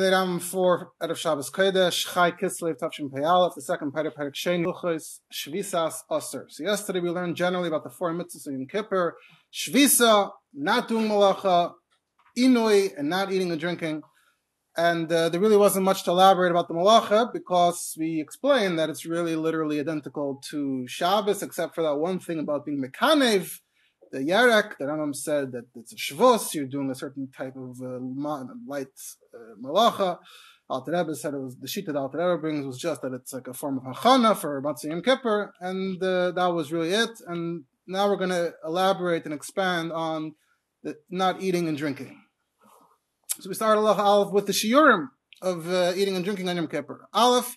Ram for Erev Shabbos Kodesh, Chai Kislev Tavshin Peyalef, the second Perek Perek Shein Luchos, Shvisas Aser. So yesterday we learned generally about the four mitzvahs in Kippur, Shvisa, not doing malacha, Inui, and not eating and drinking. And uh, there really wasn't much to elaborate about the malacha because we explained that it's really literally identical to Shabbos, except for that one thing about being mekanev, the Yarek, the Rambam said that it's a Shvos, you're doing a certain type of uh, light uh, malacha. Alter Rebbe said it was the sheet that Alter Rebbe brings was just that it's like a form of hachana for Matzah Yom Kippur, and uh, that was really it. And now we're going to elaborate and expand on the not eating and drinking. So we start Allah Aleph with the shiurim of uh, eating and drinking on Yom Kippur. Aleph,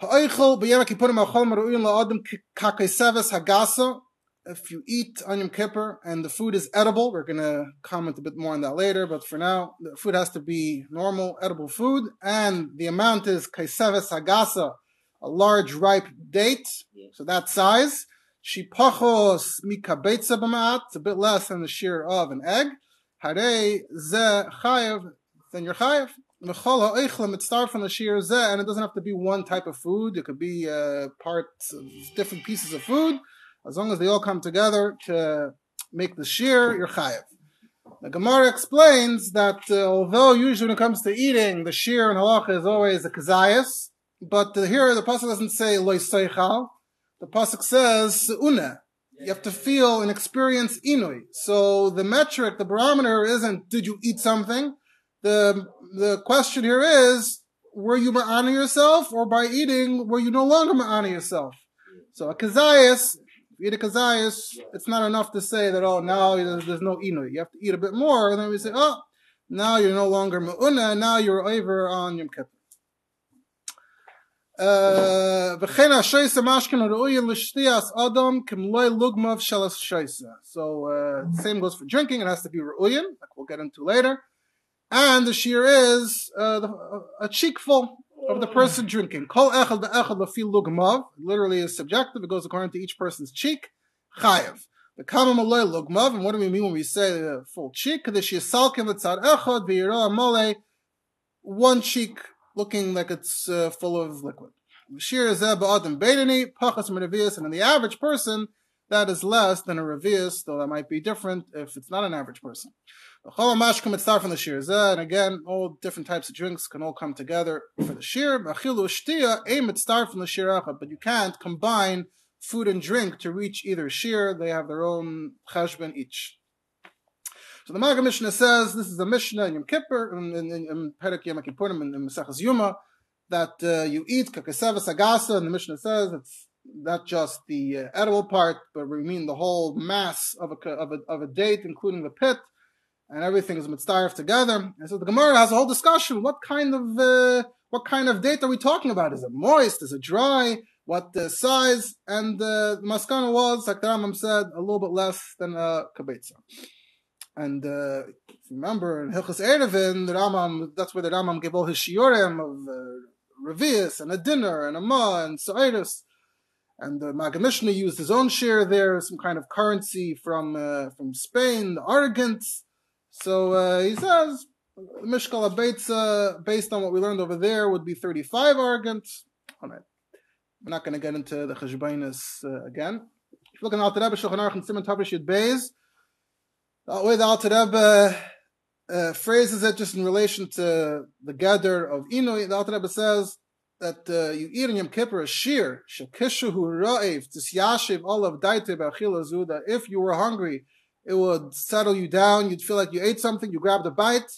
ha'oichel b'yem kippurim ha'chol maru'in la'adam kakeiseves hagasa if you eat onion Yom Kippur and the food is edible, we're going to comment a bit more on that later, but for now, the food has to be normal, edible food, and the amount is kaiseves agasa, a large ripe date, so that size. Shipachos mikabetza b'ma'at, it's a bit less than the shear of an egg. Hare ze chayev, then you're chayev. Mechol ha'oichlem, it starts from the shear ze, and it doesn't have to be one type of food, it could be uh, parts of different pieces of food. As long as they all come together to make the shear, you're chayiv. The Gemara explains that uh, although usually when it comes to eating, the shear in halacha is always a kazayas, but uh, here the pasuk doesn't say loy soichal. The pasuk says una. You have to feel and experience inui. So the metric, the barometer isn't did you eat something. The the question here is were you ma'ana yourself, or by eating were you no longer ma'ana yourself? So a kazayas eat a kazayas, it's not enough to say that, oh, now there's, no inu. You have to eat a bit more, and then we say, oh, now you're no longer mu'una, now you're over on Yom Kippur. Uh, so uh, same goes for drinking. It has to be ru'uyin, like we'll get into later. And the shear is uh, the, a cheekful of the person drinking. Kol echad be'echad lefil lugmav, literally is subjective, it goes according to each person's cheek. Chayev. The kama malay lugmav, and what do we mean when we say the full cheek? Kadesh yisalkim v'tzad echad v'yira mole, one cheek looking like it's uh, full of liquid. Shir zeh ba'adim beidani, pachas meravias, and in the average person, that is less than a revius, though that might be different if it's not an average person. From the shir. And again, all different types of drinks can all come together for the shir. But you can't combine food and drink to reach either shir. They have their own cheshbon each. So the Maggid Mishnah says this is a Mishnah in Yom Kippur in, Perek Yom Kippurim in, in Maseches Yuma that uh, you eat kakaseva sagasa, and the Mishnah says it's not just the uh, edible part, but we mean the whole mass of a, of a, of a date, including the pit, and everything is mitzvah together. And so the Gemara has a whole discussion. What kind of, uh, what kind of date are we talking about? Is it moist? Is it dry? What size? And uh, the maskana was, like the Rambam said, a little bit less than a kabetza. And uh, remember in Hilchas Erevin, the Rambam, that's where the Rambam gave all his shiurim of uh, Revius and a dinner and a ma and Sa'iris and the Maggid Mishnah used his own share there, some kind of currency from uh, from Spain, the arrogance. So uh, he says the Mishkal Abeitza, based on what we learned over there, would be 35 argent. All right. We're not going to get into the Cheshbainis uh, again. If you look Alter Rebbe Shulchan Aruch and Simon Tavish Beis, the way the Rebbe uh, phrases it just in relation to the gather of Inu, the Alter Rebbe says, that uh, you eat in Yom Kippur a shear, shekishu ra'ev, tisyashiv olav daite that if you were hungry, it would settle you down, you'd feel like you ate something, you grabbed a bite,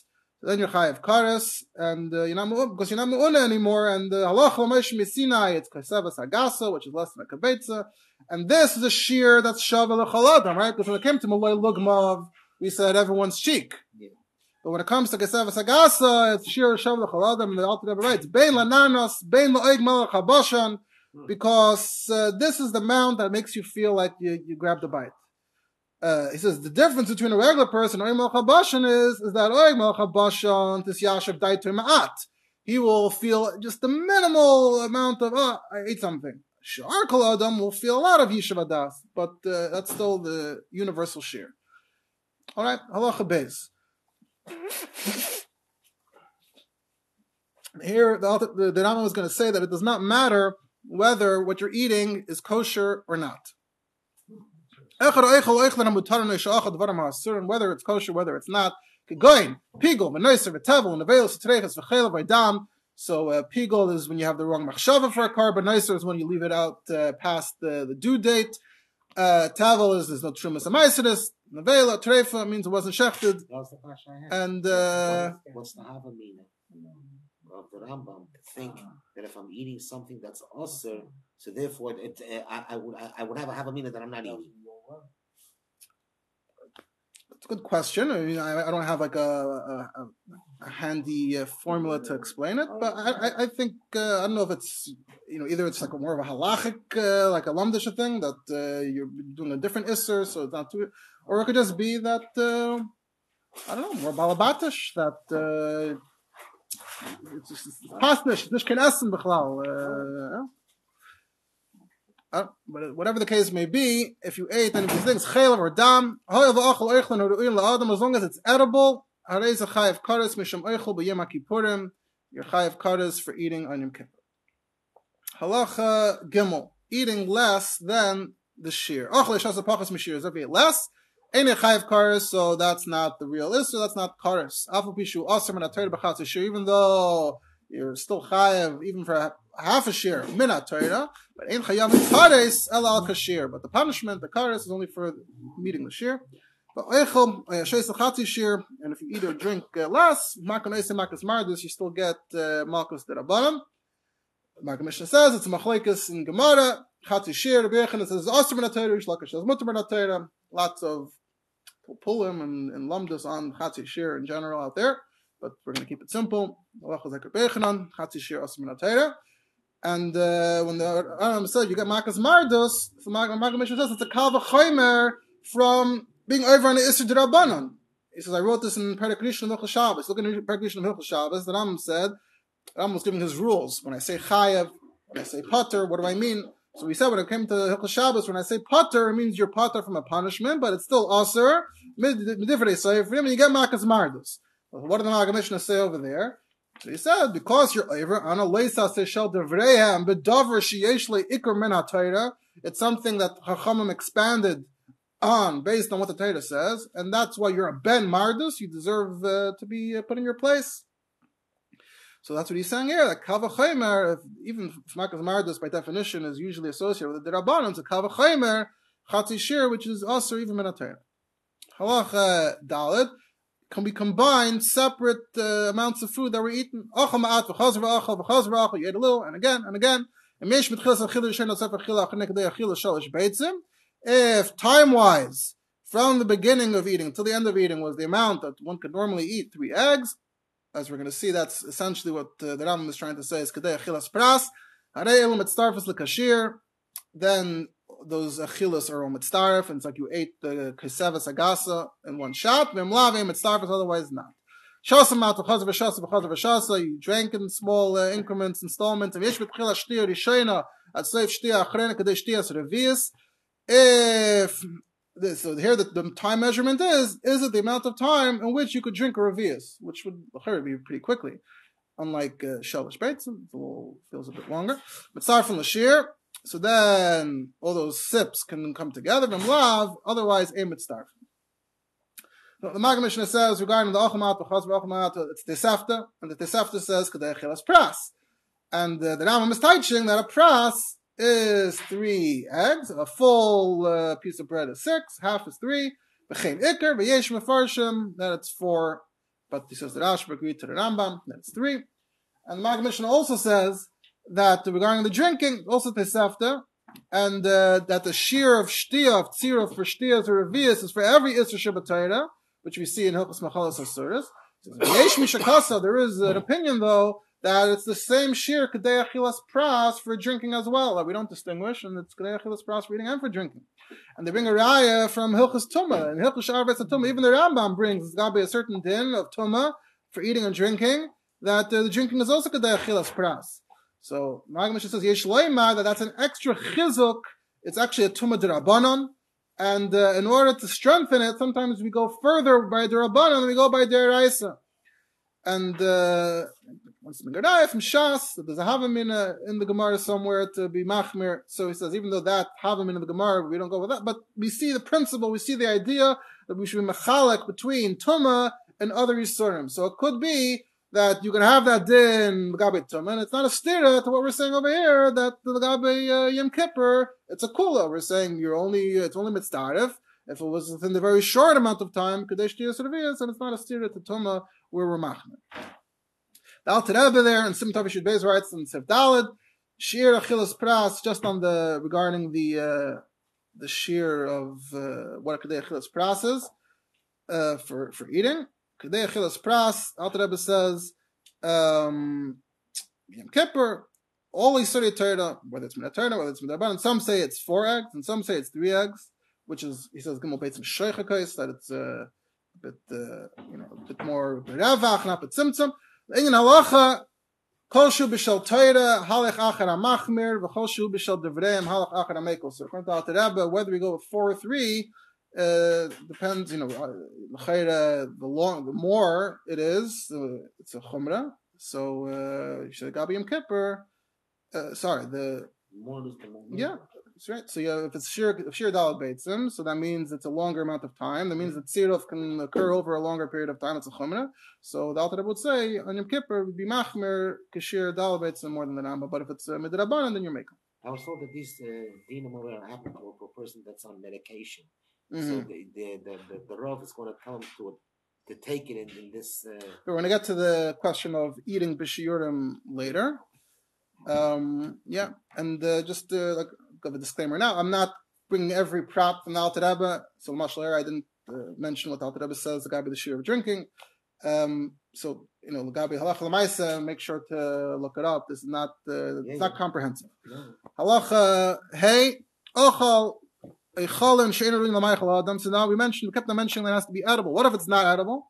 then you're chayav kares, and uh, you're not because you're not mu'una anymore, and uh, halach l'mesh misinai, it's kasevas agasa, which is less than a kabetza, and this is a shear that's shavel l'chaladam, right? Because when it came to malay lugmav, we said everyone's cheek. Yeah. But when it comes to Kesef Sagasa, it's Shir Shav L'Chaladam, and the Alter Rebbe writes, Bein Lananos, Bein La'oig Melech HaBoshan, because uh, this is the mount that makes you feel like you, you grabbed a bite. Uh, he says the difference between a regular person and Oig Melech is, is that Oig Melech HaBoshan, this Yashav Daitu Ma'at. He will feel just a minimal amount of, oh, I ate something. Shar Adam will feel a lot of Yishav Adas, but uh, that's still the universal share. All right, halacha base. Here, the, the, the Rambam is going to say that it does not matter whether what you're eating is kosher or not. Whether it's kosher, whether it's not. Pigol, So uh, pigol is when you have the wrong machshava for a car, but nicer is when you leave it out uh, past the, the due date. Uh, tavel is there's no trumas amaisidus. Nevela treifa means it wasn't shechted. And uh, what's the hava meaning of the Rambam to think that if I'm eating something that's also, so therefore it, uh, I, I, would I, I would have a hava meaning that I'm not eating. It's a good question. I mean, I, I don't have like a, a, a handy uh, formula to explain it, but I, I, think uh, I don't know if it's you know either it's like more of a halachic uh, like a lamdish thing that uh, you're doing a different isser, so it's not too, or it could just be that uh, I don't know more balabatish that. Uh, it's just pasnish, nicht kein Essen bechlal. Uh, but whatever the case may be, if you ate any of these things, chaylev or dam, as long as it's edible, you're chayiv kares for eating on Yom Kippur. Halacha gimel, eating less than the shear. Achal yishas pachas mishir, less, ain't chayiv kares, so that's not the real issue, that's not kares. Even though you're still chayiv, even for half a share minat Torah, but ein chayam kares el al kashir. But the punishment, the kares, is only for meeting the share. But eichel sheis lachati shir, and if you eat or drink uh, less, makan makas mardus, you still get uh, malchus derabanim. Mark Mishnah says it's machlekes in Gemara. Chati shir, the Bechin it says aser minat Torah, Shlakish says mutter minat Torah. Lots of pulim and, and lumdus on chati shir in general out there. But we're going to keep it simple. Allah Chazakar Bechanan, Chati Shir Asim Minatera. And uh, when the Aram said you get Makas Mardos, so Makas says it's a Kalva Chaymer from being over on the Isser Drabanan. He says, I wrote this in Perek Rishon Hilchel Shabbos. Look at Perek Rishon Hilchel Shabbos. The Ram said, Ram was giving his rules. When I say Chayav, when I say Potter, what do I mean? So we said when it came to Hilchel Shabbos, when I say Potter, it means you're Potter from a punishment, but it's still Aser. So him, you get Makas Mardos. What did the Maggid Mishnah say over there? So he said, because you're over on a leisa devrehem bedavar sheyeshle ikr min it's something that Chachamim expanded on based on what the Torah says, and that's why you're a ben mardus. You deserve uh, to be uh, put in your place. So that's what he's saying here. That kavachaymer, even makas mardus by definition is usually associated with the derabbanim. It's a kavachaymer chatzi shir, which is also even min Halacha dalit can be combined separate uh, amounts of food that we're eating. You ate a little, and again, and again. If time-wise, from the beginning of eating till the end of eating was the amount that one could normally eat three eggs, as we're going to see, that's essentially what uh, the Rambam is trying to say is kadei achilas pras. Then those achilas are on mitzdarif, and it's like you ate the keseva sagasa in one shot. Vimlave mitzdarif, otherwise not. Shasa mat v'chazav v'shasa v'chazav v'shasa. You drank in small uh, increments, installments. V'yesh b'tchila shtia rishayna at seif shtia achrena kadei shtia revius. If this, so here the, the, time measurement is is it the amount of time in which you could drink a revius, which would be pretty quickly. Unlike uh, shalish beitzim, it feels a bit longer. But sorry from shear, so then all those sips can come together from love, otherwise aim starve. So the Maggid Mishnah says regarding the Achamat, the Chaz it's Tesafta, and the Tesafta says Kadei Chilas Pras. And uh, the Rambam is teaching that a pras is three eggs, a full uh, piece of bread is six, half is three, B'chein Iker, B'yesh Mefarshim, then it's four, but he says the Rashba agreed to the Rambam, then it's three. And the Maggid Mishnah also says that regarding the drinking, also Pesafta, and uh, that the shear of shtia, of tzira for shtia to revius is for every Isra Shabbatayra, which we see in Hilchas Machalas Asuras. There is an opinion, though, that it's the same shear Kadei Achilas Pras for drinking as well, that we don't distinguish, and it's Kadei Achilas Pras for eating and for drinking. And they bring a raya from Hilchas Tumah, and Hilchas Sharvetz Tumah, even the Rambam brings, it's got to be a certain din of Tumah for eating and drinking, that uh, the drinking is also Kadei Achilas Pras. So Maggid Mishnah says Yesh that that's an extra chizuk. It's actually a tumah derabanan, and uh, in order to strengthen it, sometimes we go further by derabanan and we go by deraisa. And uh, It's Megadai from Shas. There's a Havamina in the Gemara somewhere to be Machmir. So he says, even though that Havamina in the Gemara, we don't go with that, but we see the principle, we see the idea that we should be Mechalek between Tuma and other Yisurim. So it could be that you can have that din Lagabe Tuma, and it's not a stira to what we're saying over here, that the Lagabe uh, Yom Kippur, it's a kula. We're saying you're only, it's only mitzdarif. If it was within the very short amount of time, Kadesh Tiyas and it's not a stira to Tuma where we're machmir. The Alter Rebbe there and Sim Tavishid Beis writes in Sev Dalid, Shir Achilles Pras, just on the, regarding the, uh, the shear of, uh, what Kadei Achilles Pras is, uh, for, for eating. Kadei Achilles Pras, Alter Rebbe says, um, Yom Kippur, all Yisuri Torah, whether it's Torah, whether it's Midaban, some say it's four eggs, and some say it's three eggs, which is, he says, Gimel Beitzim Sheichakais, that it's, uh, a bit, uh, you know, a bit more Ravach, not but Tzimtzum. In halacha, kol shu b'shel Torah, halach achar ha-machmir, v'chol shu b'shel devreim, halach achar ha-mekel. So according to Alter Rebbe, whether we go with four or three, uh, depends, you know, uh, the long, the more it is, uh, it's a chumrah. So, uh, you should have Gabi Yom Kippur, uh, sorry, the, More is the more. yeah, that's right. So yeah, if it's shir if shir dalad beitzim, so that means it's a longer amount of time. That means that tziruf can occur over a longer period of time. It's a chumrah. So the Alter would say on Yom Kippur would be machmer kashir dalad beitzim more than the Rambam. But if it's uh, midrabanan, then you're making. I was told that these uh, over are applicable for a person that's on medication. So Mhm. the the the, the, Rav is going to tell him to to take it in, in this. Uh, We're going to get to the question of eating b'shiurim later. Um, yeah, and uh, just uh, like give a disclaimer now, I'm not bringing every prop from the Alter Rebbe. So much later, I didn't uh, mention what the Alter Rebbe says, the guy by the shiur of drinking. Um, so you know, the Gabi halacha lemaisa, make sure to look it up. This is not uh, it's Yeah, not comprehensive. no. Halacha hey ochal eichalin she'enu rin l'maychal adam. So now we mentioned, we kept on mentioning that it has to be edible. What if it's not edible?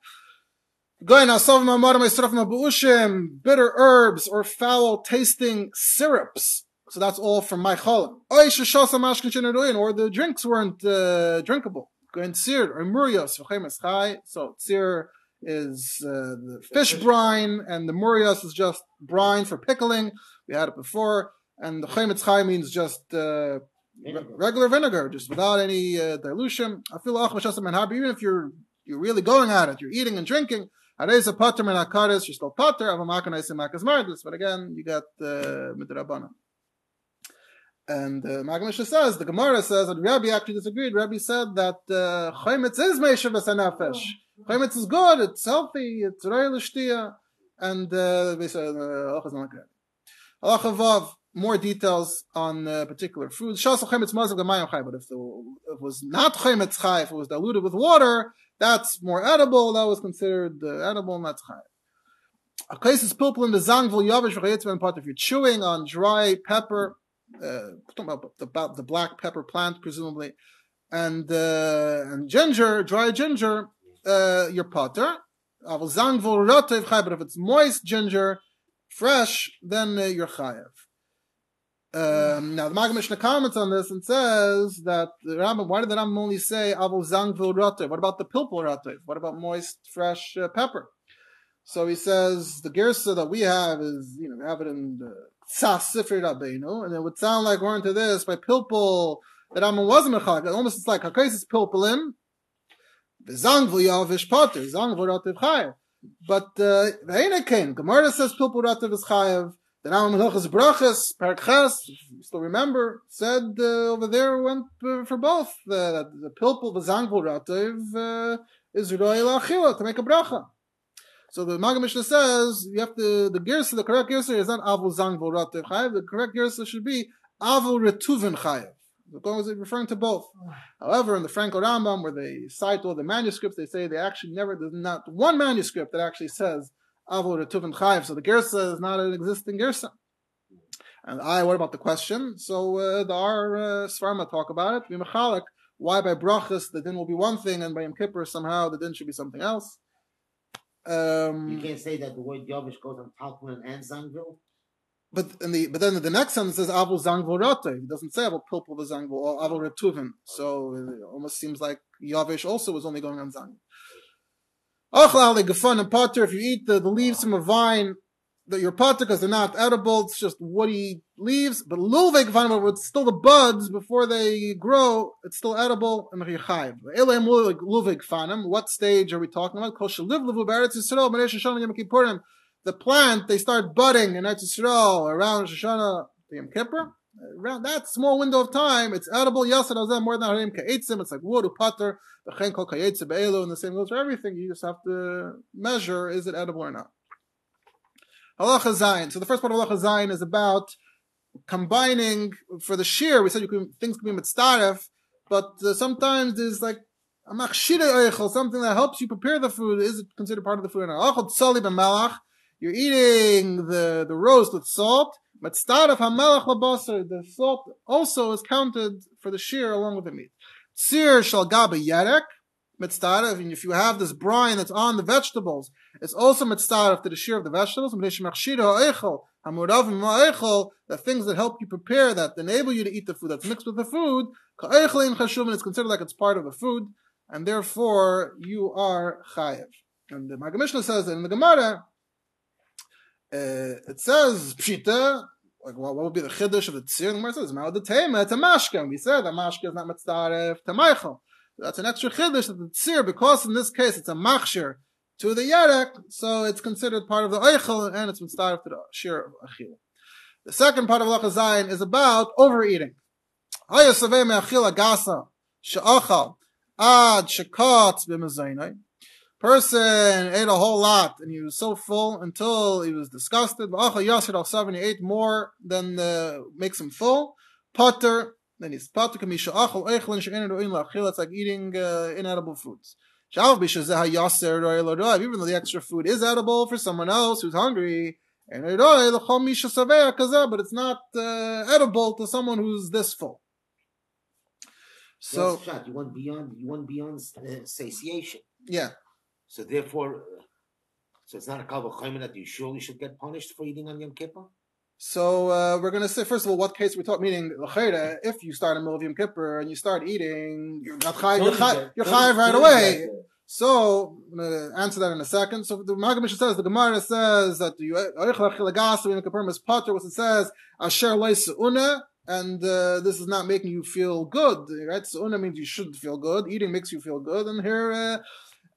Going asov ma'amar me'sraf ma'bu'ushim, bitter herbs or foul tasting syrups. So that's all from my cholim. Oy sheshasa mashkin she'enu or the drinks weren't uh, drinkable. Going tsir or murios v'chem eschai. So tsir is uh, the fish brine, and the murios is just brine for pickling. We had it before, and the chemetz chai means just uh, Vinegar. regular vinegar, just without any uh, dilution. I feel even if you're you're really going at it, you're eating and drinking. Areza pater men akaris, you're still pater. And makas mardus. But again, you got uh, midrabana. And uh, Maggid Mishnah says, the Gemara says that Rabbi actually disagreed. Rabbi said that uh, Chaimitz is Meishav Nefesh. Chaimitz is good, it's healthy, it's Rei L'Shtia. And uh, they said, more details on uh, particular foods. But if, it was not Chaimitz Chai, if it was diluted with water, that's more edible, that was considered uh, edible, and that's Chai. A case is pulpul in the zangvul yavish part if you're chewing on dry pepper, uh, about the, about the black pepper plant, presumably, and uh, and ginger, dry ginger, uh, your potter. But if it's moist ginger, fresh, then uh, you're chayev. Um, now the Maggid Mishnah comments on this and says that the Rambam, why did the Rambam only say aval zangvul rotev? What about the pilpul rotev? What about moist, fresh uh, pepper? So he says the gersa that we have is, you know, we have it in the Tzas Sifri Rabbeinu, and it would sound like we're into this by Pilpul that Rambam wasn't mechalik. Almost it's like Hakais is Pilpulim, V'zangvu Yavish Potter, Zangvu Rativ Chayev. But uh, Gemara says Pilpul Rativ is Chayev. The Rambam Hilchas Brachas, Parakchas, still remember, said uh, over there went uh, for both. Uh, that the Pilpul V'zangvu Rativ uh, is Achila to make a bracha. So the Maggid Mishnah says you have to the girsa, the correct girsa is not avul zang v'ratev chayev. The correct girsa should be avul retuvin chayev. The is referring to both. However, in the Frankel Rambam, where they cite all the manuscripts, they say they actually never there's not one manuscript that actually says avul retuvin chayev. So the girsa is not an existing girsa. And I, what about the question? So uh, the our uh, Svarma talk about it. Why by brachas the din will be one thing, and by Yom Kippur somehow the din should be something else. Um, You can't say that the word Yavish goes on Talmud and Zangville. But in the but then the next sentence says avul zangvul rote. It doesn't say avul pilpul v'zangvul or avul retuvin. So it almost seems like Yavish also was only going on zangvul. Achla ale gefun and potter. If you eat the, the leaves from a vine, that your potter because they're not edible. It's just woody leaves. But lulvig vanim, it's still the buds before they grow. It's still edible and richayiv. Elam lulvig fanim. What stage are we talking about? Kol shaliv levu beretz yisrael b'nei shoshana yom kippurim. The plant they start budding in Eretz Yisrael around Shoshana Yom Kippur. Around that small window of time, it's edible. Yasad azem more than harim ka'etzim. It's like wood, upater, v'chen kol ka'etzim be'elu, and the same goes for everything. You just have to measure, is it edible or not? Halacha Zayin. So the first part of Halacha Zayin is about combining for the shear. We said you can things can be mitzdaref, but uh, sometimes there's like a machshire eichel, something that helps you prepare the food. Is it considered part of the food? Tzali b'malach. You're eating the, the roast with salt. Mitzdaref hamelach labasar. The salt also is counted for the shear along with the meat. Tzir shal gabe yerek. Mitzdaref, and if you have this brine that's on the vegetables, it's also mitzdaref to the shear of the vegetables. The things that help you prepare that enable you to eat the food that's mixed with the food, it's considered like it's part of the food, and therefore you are chayev. And the Maggid Mishnah says that in the Gemara, uh, it says pshita. Like what, what would be the chiddush of the tzir? The Gemara says ma'od the tema. It's a mashka. We said that mashka is not mitzdaref to. That's an extra chiddush of the tzir, because in this case it's a machshir to the yerek, so it's considered part of the eichel and it's mitzdaref to the shir of achil. The second part of Lacha is about overeating. Hayasaveh me'achil agasa she'achal ad shekot b'mezaynai person ate a whole lot and he was so full until he was disgusted. But he ate more than uh, makes him full. Potter, then he's potter. It's like eating uh, inedible foods. Even though the extra food is edible for someone else who's hungry, but it's not uh, edible to someone who's this full. So you want beyond you want beyond uh, satiation. Yeah. So therefore, uh, so it's not a kavach that you surely should get punished for eating on Yom Kippur. So uh, we're going to say first of all, what case we talk. Meaning, if you start in the middle of Yom Kippur and you start eating, you're not chayiv, you're chayiv, you're chayiv right away. So I'm going to answer that in a second. So the Maggid Mishnah says the Gemara says that you in Kippur is potter. What it says asher una. And uh, this is not making you feel good, right? So una means you should feel good. Eating makes you feel good. And here, uh,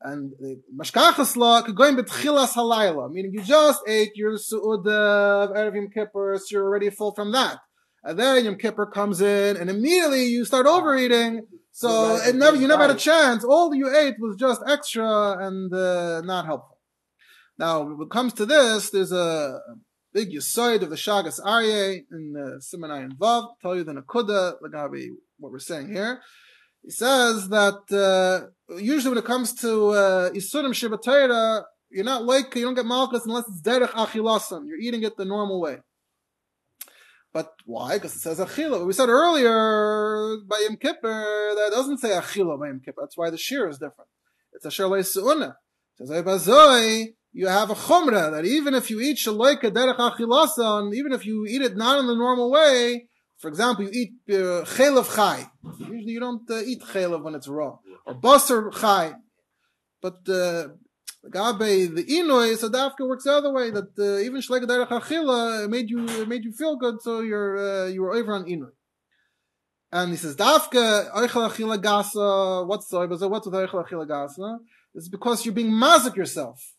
and the mashkachas law going betchilas halayla, meaning you just ate your su'udah of Erev Yom Kippur, so you're already full from that. And then Yom Kippur comes in, and immediately you start overeating. So it never, you never had a chance. All you ate was just extra and uh, not helpful. Now, when it comes to this, there's a big yisoid of the Shagas Aryeh in the Simonai and Vav. Tell you the Nakuda, Lagabi, what we're saying here. He says that uh, usually when it comes to uh, Isurim Shabbatayra, you're not like, you don't get Malchus unless it's Derech Achilasan. You're eating it the normal way. But why? Because it says Achila. We said earlier by Yom Kippur that doesn't say Achila by Yom Kippur. That's why the shear is different. It's a Shalei Su'una. Says you have a chumrah that even if you eat shaloika derech achilasan, even if you eat it not in the normal way, for example, you eat uh, chai. Usually you don't uh, eat chaylev when it's raw. Or basar chai. But uh, gabe the inoy, so dafka works the other way. That uh, even shlega derech made you made you feel good, so you're uh, you were over on inoy. And he says dafka oichel achila gasa. What's the what's with oichel achila gasa? It's because you're being mazik yourself.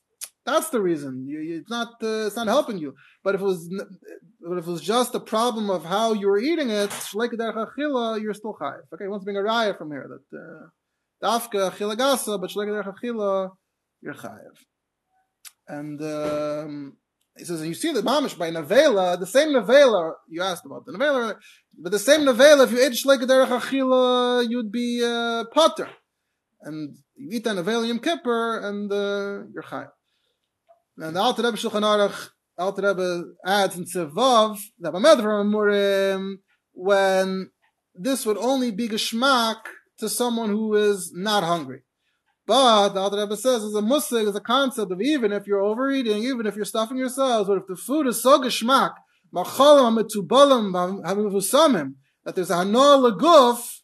That's the reason. You, you, it's not uh, it's not helping you. But if it was but if it was just a problem of how you were eating it, you're still chayiv. Okay, to bring a raya from here that uh, dafka chilagasa, but shleik derech you're chayiv. And um, he says, and you see the mamish by nevela, the same nevela you asked about the nevela, but the same nevela, if you ate shleik derech you'd be uh, potter, and you eat that nevela yom kippur, and uh, you're chayiv. And the Alter Rebbe Shulchan Aruch, Alter Rebbe adds in Tzevav, that Murim, when this would only be geschmack to someone who is not hungry. But the Alter Rebbe says, as a musig, is a concept of even if you're overeating, even if you're stuffing yourselves, but if the food is so geschmack, that there's a hanor leguf,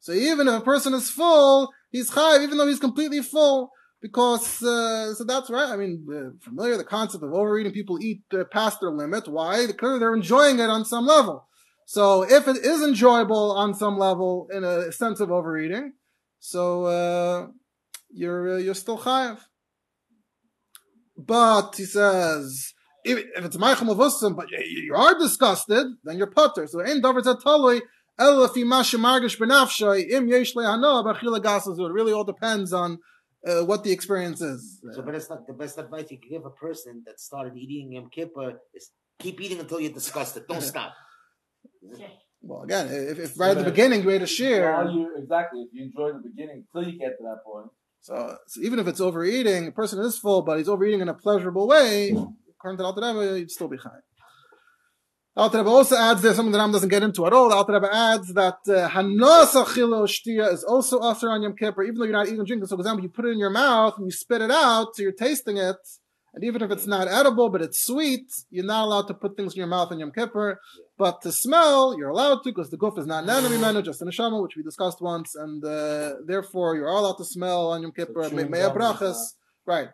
so even if a person is full, he's chayiv, even though he's completely full. Because uh, so that's right. I mean, uh, familiar the concept of overeating. People eat uh, past their limit. Why? Clearly, they're enjoying it on some level. So if it is enjoyable on some level in a sense of overeating, so uh, you're uh, you're still chayav. But he says if, if it's Michael Mavussim, but you, are disgusted, then you're putter. So in Davar Zatalui, it really all depends on uh, what the experience is. So, but it's not the best advice you can give a person that started eating Yom Kippur is keep eating until you're disgusted. Don't stop. Well, again, if, if right at the beginning you ate a shear, Well, you, exactly. If you enjoy the beginning until you get to that point. so, so even if it's overeating, a person is full, but he's overeating in a pleasurable way, according to the Alter Rebbe, you'd still be high. Alter Rebbe also adds there something that Ram doesn't get into at all. The Alter Rebbe adds that uh, hanos achilo shtia is also also on Yom Kippur, even though you're not eating drinking. So, for example, you put it in your mouth and you spit it out, so you're tasting it, and even if it's not edible but it's sweet, you're not allowed to put things in your mouth on Yom Kippur. But to smell, you're allowed to because the guf is not an enemy menu, just an neshama, which we discussed once, and uh, therefore you're all allowed to smell on Yom Kippur. So May chewing may gum brachas, right?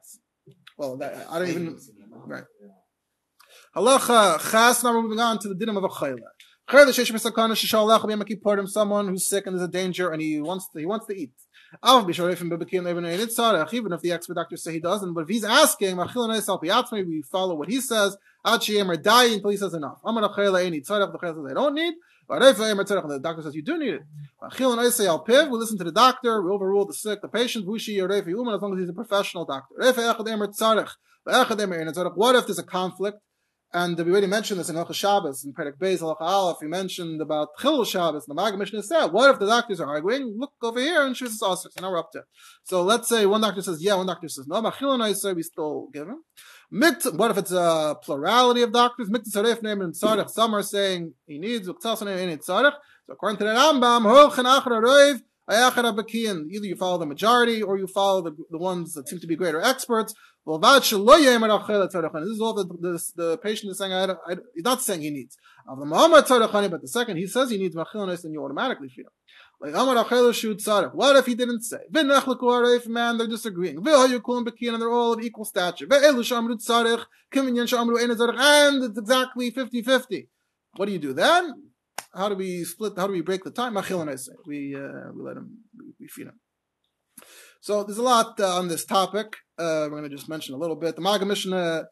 Well, that, I don't even right. Halacha chas. Now we're moving on to the dinim of a chayla. Someone who's sick and there's a danger and he wants to he wants to eat. Even if the expert doctor say he doesn't, but if he's asking, we follow what he says. Until he says enough. The says I don't need. The doctor says you do need it. We listen to the doctor. We overrule the sick, the patient. As long as he's a professional doctor. What if there's a conflict? And we already mentioned this in Hilchah Shabbos, in Perek Beis, Halacha Aleph, we mentioned about Chilul Shabbos, the Maggid Mishnah said, what if the doctors are arguing? Look over here and Shvis Aser, so now we're up to. So let's say one doctor says, yeah, one doctor says, no, Machilon Aser, we still give him. What if it's a plurality of doctors? Mikta Saref and Tzarech, some are saying he needs, Uktas and Tzarech. So according to the Rambam, and Either you follow the majority or you follow the, the ones that seem to be greater experts. This is all the, the, the patient is saying, I, I, he's not saying he needs. But the second he says he needs machilonis, then you automatically feed him. Like, what if he didn't say? Man, they're disagreeing. And they're all of equal stature. And it's exactly 50-50. What do you do then? How do we split? How do we break the time? We uh, we let him we feed him. So there's a lot uh, on this topic. Uh, we're going to just mention a little bit. The Maggid Mishnah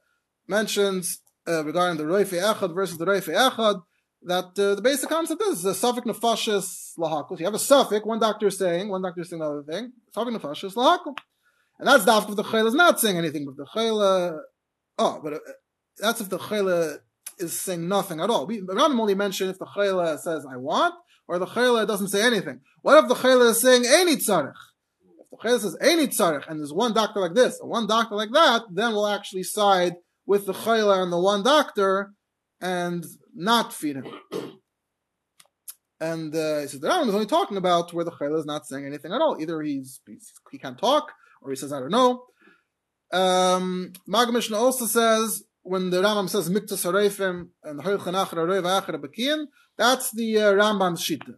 mentions uh, regarding the Roife Echad versus the Roife Echad that uh, the basic concept is the suffix nefashis lahakul. You have a suffix. One doctor is saying, one doctor is saying another thing. Suffix nefashis lahakul, and that's dafk if the chayla is not saying anything, but the chayla. Oh, but uh, that's if the chayla is saying nothing at all. We, Rambam only mentioned if the chayla says I want, or the chayla doesn't say anything. What if the chayla is saying any tzarech? Chayla says any tzarech, and there's one doctor like this, and one doctor like that, then we'll actually side with the chayla and the one doctor, and not feed him. And uh, he says the Rambam is only talking about where the chayla is not saying anything at all. Either he's, he's he can't talk, or he says I don't know. Um, Maggid Mishnah also says when the Rambam says Mikta Sarefim and Hoichanach Rarev Achar Bakian, that's the uh, Rambam's Shita.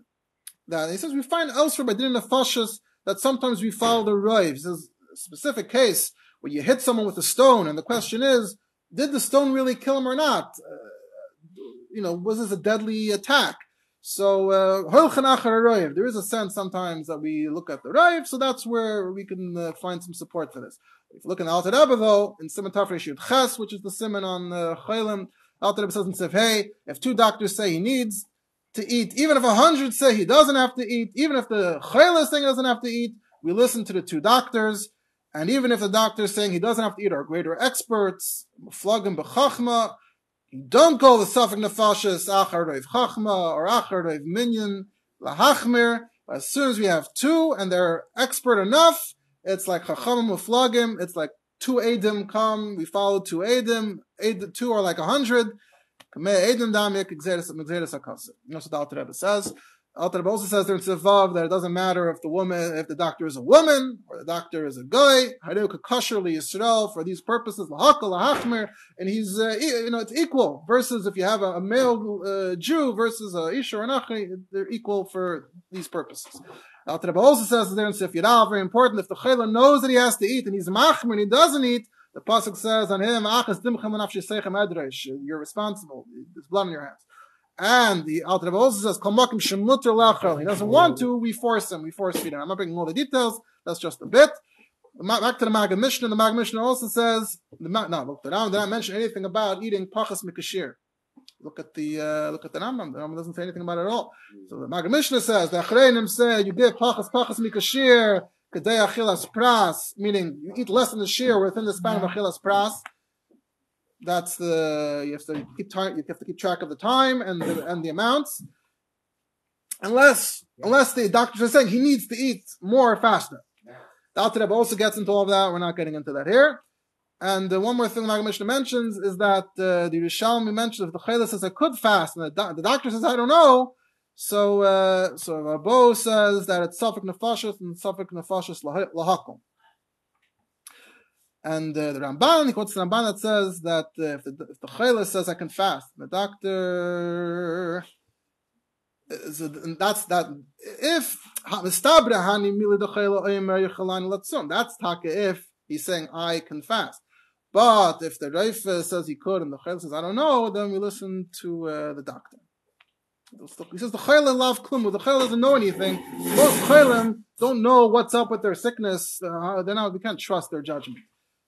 That he says we find elsewhere by Din Nefashas that sometimes we follow the Rav. There's a specific case where you hit someone with a stone, and the question is, did the stone really kill him or not? Uh, you know, was this a deadly attack? So, uh, there is a sense sometimes that we look at the Rav, so that's where we can uh, find some support for this. If you look in Alter Rebbe though, in Simon Tafresh Yud Ches, which is the Simon on uh, Chaylim, Rebbe says in Sif Hey, if two doctors say he needs to eat, even if a hundred say he doesn't have to eat, even if the Chayla is saying he doesn't have to eat, we listen to the two doctors, and even if the doctor is saying he doesn't have to eat, are greater experts, Muflagim B'Chachma, don't call the Safik Nefashis Achar Reiv Chachma or Achar Reiv Minyan Lahachmir. As soon as we have two and they're expert enough, it's like Chachamim Muflagim. It's like two Adim come. We follow two Adim. Adim two are like a hundred. Akasa. That's what the Alter Rebbe says. Alter Rebbe also says there in Tzivav that it doesn't matter if the woman, if the doctor is a woman or the doctor is a guy. Haruka Kasherli Yisrael for these purposes, and he's uh, you know it's equal. Versus if you have a, a male uh, Jew versus a Isha or Nachi, they're equal for these purposes. Alter Rebbe also says there in Sif very important, if the chayla knows that he has to eat and he's machmer and he doesn't eat, the pasuk says on him, "Achas dimchem anafshi seichem edresh." You're responsible. There's blood in your hands. And the Alter also says, "Komakim shemuter lachel." He doesn't want to. We force him. We force feed him. I'm not bringing all the details. That's just a bit. Back to the Maggid Mishnah. The Maggid Mishnah also says, the, no, look, the Rambam did not mention anything about eating pachas mikashir. Look at the uh, look at the Rambam. The Rambam doesn't say anything about it at all. So the Maggid Mishnah says the Achreinim say you give pachas pachas mikashir kedei achilas pras, meaning you eat less than the shear within the span of achilas pras. That's the you have to keep time. You have to keep track of the time and the, and the amounts. Unless unless the doctors are saying he needs to eat more faster. The Alter Rebbe also gets into all of that. We're not getting into that here. And uh, one more thing the Mishnah mentions is that uh, the Yerushalmi mentions if the Chayla says I could fast, and the, do- the doctor says I don't know, so uh, so Rabo says that it's Suffolk Nefashis and Suffolk Nefashis Lahakum. And uh, the Ramban, he quotes the Ramban that says that uh, if the if the Chayla says I can fast, the doctor so that's that. If that's taka if he's saying I can fast. But if the Reif says he could and the Chayil says I don't know, then we listen to uh, the doctor. He says the Chayil love klum. The Chayil doesn't know anything. Most Chayilim don't know what's up with their sickness. Uh, they're not. We can't trust their judgment.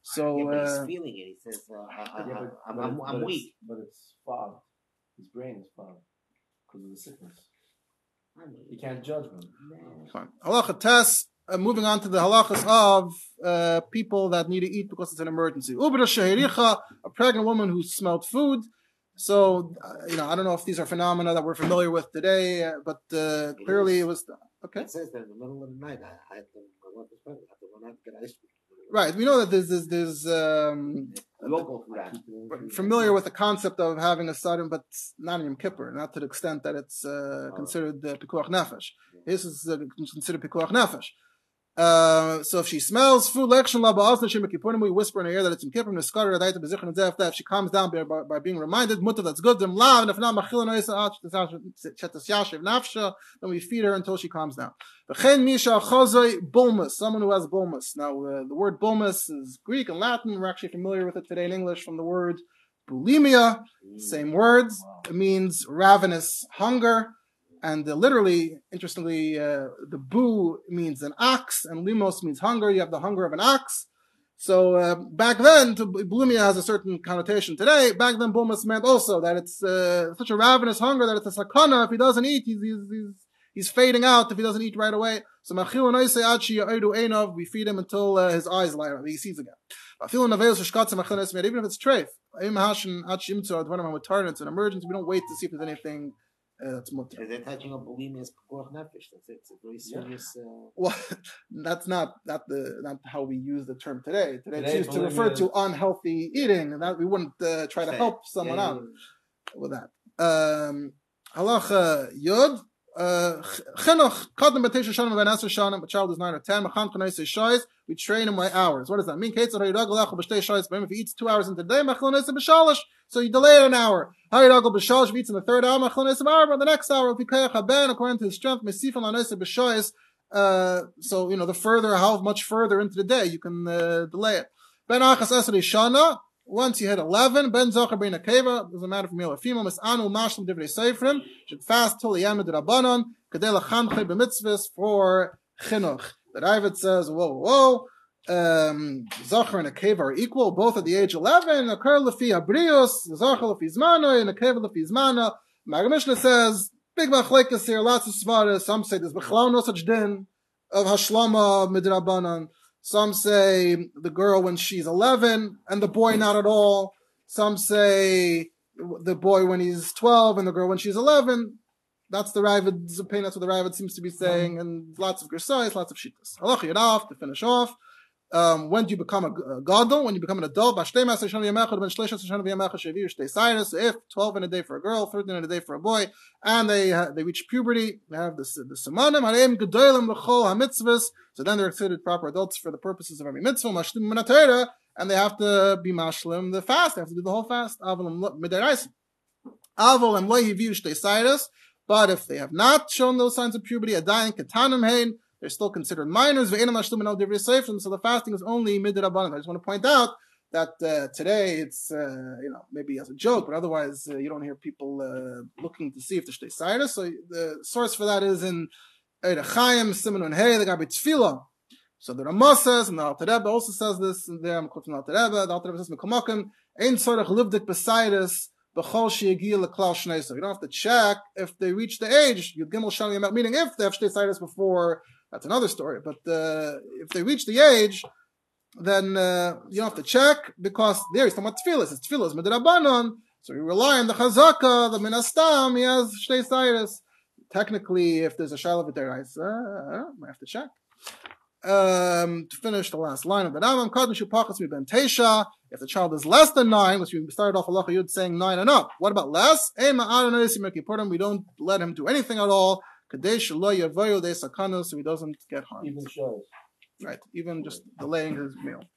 So yeah, but he's uh, feeling it. He says, uh, I, I, Yeah, but, I'm, but I'm, it's- I'm but weak. It's, but it's fogged. His brain is fogged because of the sickness. I'm You can't judge him. No. Fine. Halacha test. Uh, moving on to the halachas of uh, people that need to eat because it's an emergency. Ubra shehericha, a pregnant woman who smelled food. So, uh, you know, I don't know if these are phenomena that we're familiar with today, uh, but uh, clearly it was okay. It says that in the middle of the night, I, I to, my wife. I to run out to get ice cream. Right. We know that there's there's, there's um, We all go through that. we're familiar with the concept of having a sudden, but not in Yom Kippur, not to the extent that it's uh, considered uh, pikuach nefesh. This is uh, considered pikuach nefesh. Uh, so if she smells food, lection la ba'azna shem kippurim, we whisper in her ear that it's in kippur, neskar radayta bezichron zeh, if she calms down by, by, by being reminded, that's good, lav, and if not, machil no yisa chetas yashiv nafsha, then we feed her until she calms down. V'chen misha chozoi bulmus, someone who has bulmus. Now, uh, the word bulmus is Greek and Latin, we're actually familiar with it today in English from the word bulimia, same words. It means ravenous hunger. And uh, literally, interestingly, uh, the bu means an ox, and limos means hunger. You have the hunger of an ox. So uh, back then, to, bulimia has a certain connotation today. Back then, bulmus meant also that it's uh, such a ravenous hunger that it's a sakana. If he doesn't eat, he's, he's, he's, he's fading out if he doesn't eat right away. So we feed him until uh, his eyes light up, he sees again. Even if it's treif, it's an emergency, we don't wait to see if there's anything that's mutter. They're touching on bulimia as pekuach nefesh. That's it. It's a very serious. Uh, Well, that's not not the not how we use the term today. Today, Today, it's used to refer bulimia to unhealthy eating, and that we wouldn't uh, try to help someone yeah, out with that. Um, halacha yud. Uh, chinuch shanim ben shanim. A child is nine or ten. Machan kanei shoyes. We train him by hours. What does that mean? Lecha b'shtei shoyes. If he eats two hours into the day, b'shalish. So you delay it an hour. Hayrag b'shalish. If he eats in the third hour, machan kanei b'arba. The next hour, if he kayach haben according to his strength, mesifan b'shoyes. Uh, so you know the further, how much further into the day you can uh, delay it. Ben achas shana. Once you hit 11, Ben Zocher Bein Akeva, doesn't matter if male or female, Mis'anu Mashlim Divrei Seifrim, should fast till the Yamid Rabbanon, Kadei Lachanche B'mitzvahs for Chinuch. The Ravid says, whoa, whoa, um, Zocher and Akeva are equal, both at the age 11, occur Lefi Abrios, Zocher Lefi Zmano, and Akeva Lefi Zmana. Maggid Mishnah says, big machlekes here, lots of svaras, some say there's Bechlau no such din of Hashlama Midrabanan. Some say the girl when she's 11 and the boy not at all. Some say the boy when he's 12 and the girl when she's 11. That's the Ravid's opinion. That's what the Ravid seems to be saying. Mm-hmm. And lots of Gersais, lots of Shittas. Halach Yadav, to finish off. Um, when do you become a, a gadol? When you become an adult? If 12 in a day for a girl, 13 in a day for a boy, and they uh, they reach puberty, they have the the Simonim, so then they're considered proper adults for the purposes of every mitzvah, and they have to be Mashlim the fast, they have to do the whole fast, but if they have not shown those signs of puberty, Adayin Katanim Hein, they're still considered minors. So the fasting is only midrabanan. I just want to point out that uh, today it's uh, you know maybe as a joke, but otherwise uh, you don't hear people uh, looking to see if they're shtei So the source for that is in Chaim, Simon Hey, the Gabi Tefillah. So the Ramah says, and the Alter Rebbe also says this, and there I'm quoting the Alter Rebbe, the Alter Rebbe says, Mekomakim, Ein Tzorach Livdik Besaidus, B'chol She'yagi L'klal Shnei So you don't have to check if they reach the age, Yud Gimel Shani meaning if they have Shtei before, that's another story, but uh, if they reach the age, then uh, you don't have to check, because there he's talking about Tefillah, it's Tefillah, Midrabanon, so you rely on the Chazaka, the Minastam, he has Shtei. Technically, if there's a Shalom V'deraisa, uh, I have to check um, to finish the last line of the Rambam, Shupachas Ben Tesha. If the child is less than nine, which we started off Allah Yud saying nine and up. What about less? We don't let him do anything at all. Kadesh lo yavayu de sakanu, so he doesn't get harmed. Even shows. Right, even just delaying his meal.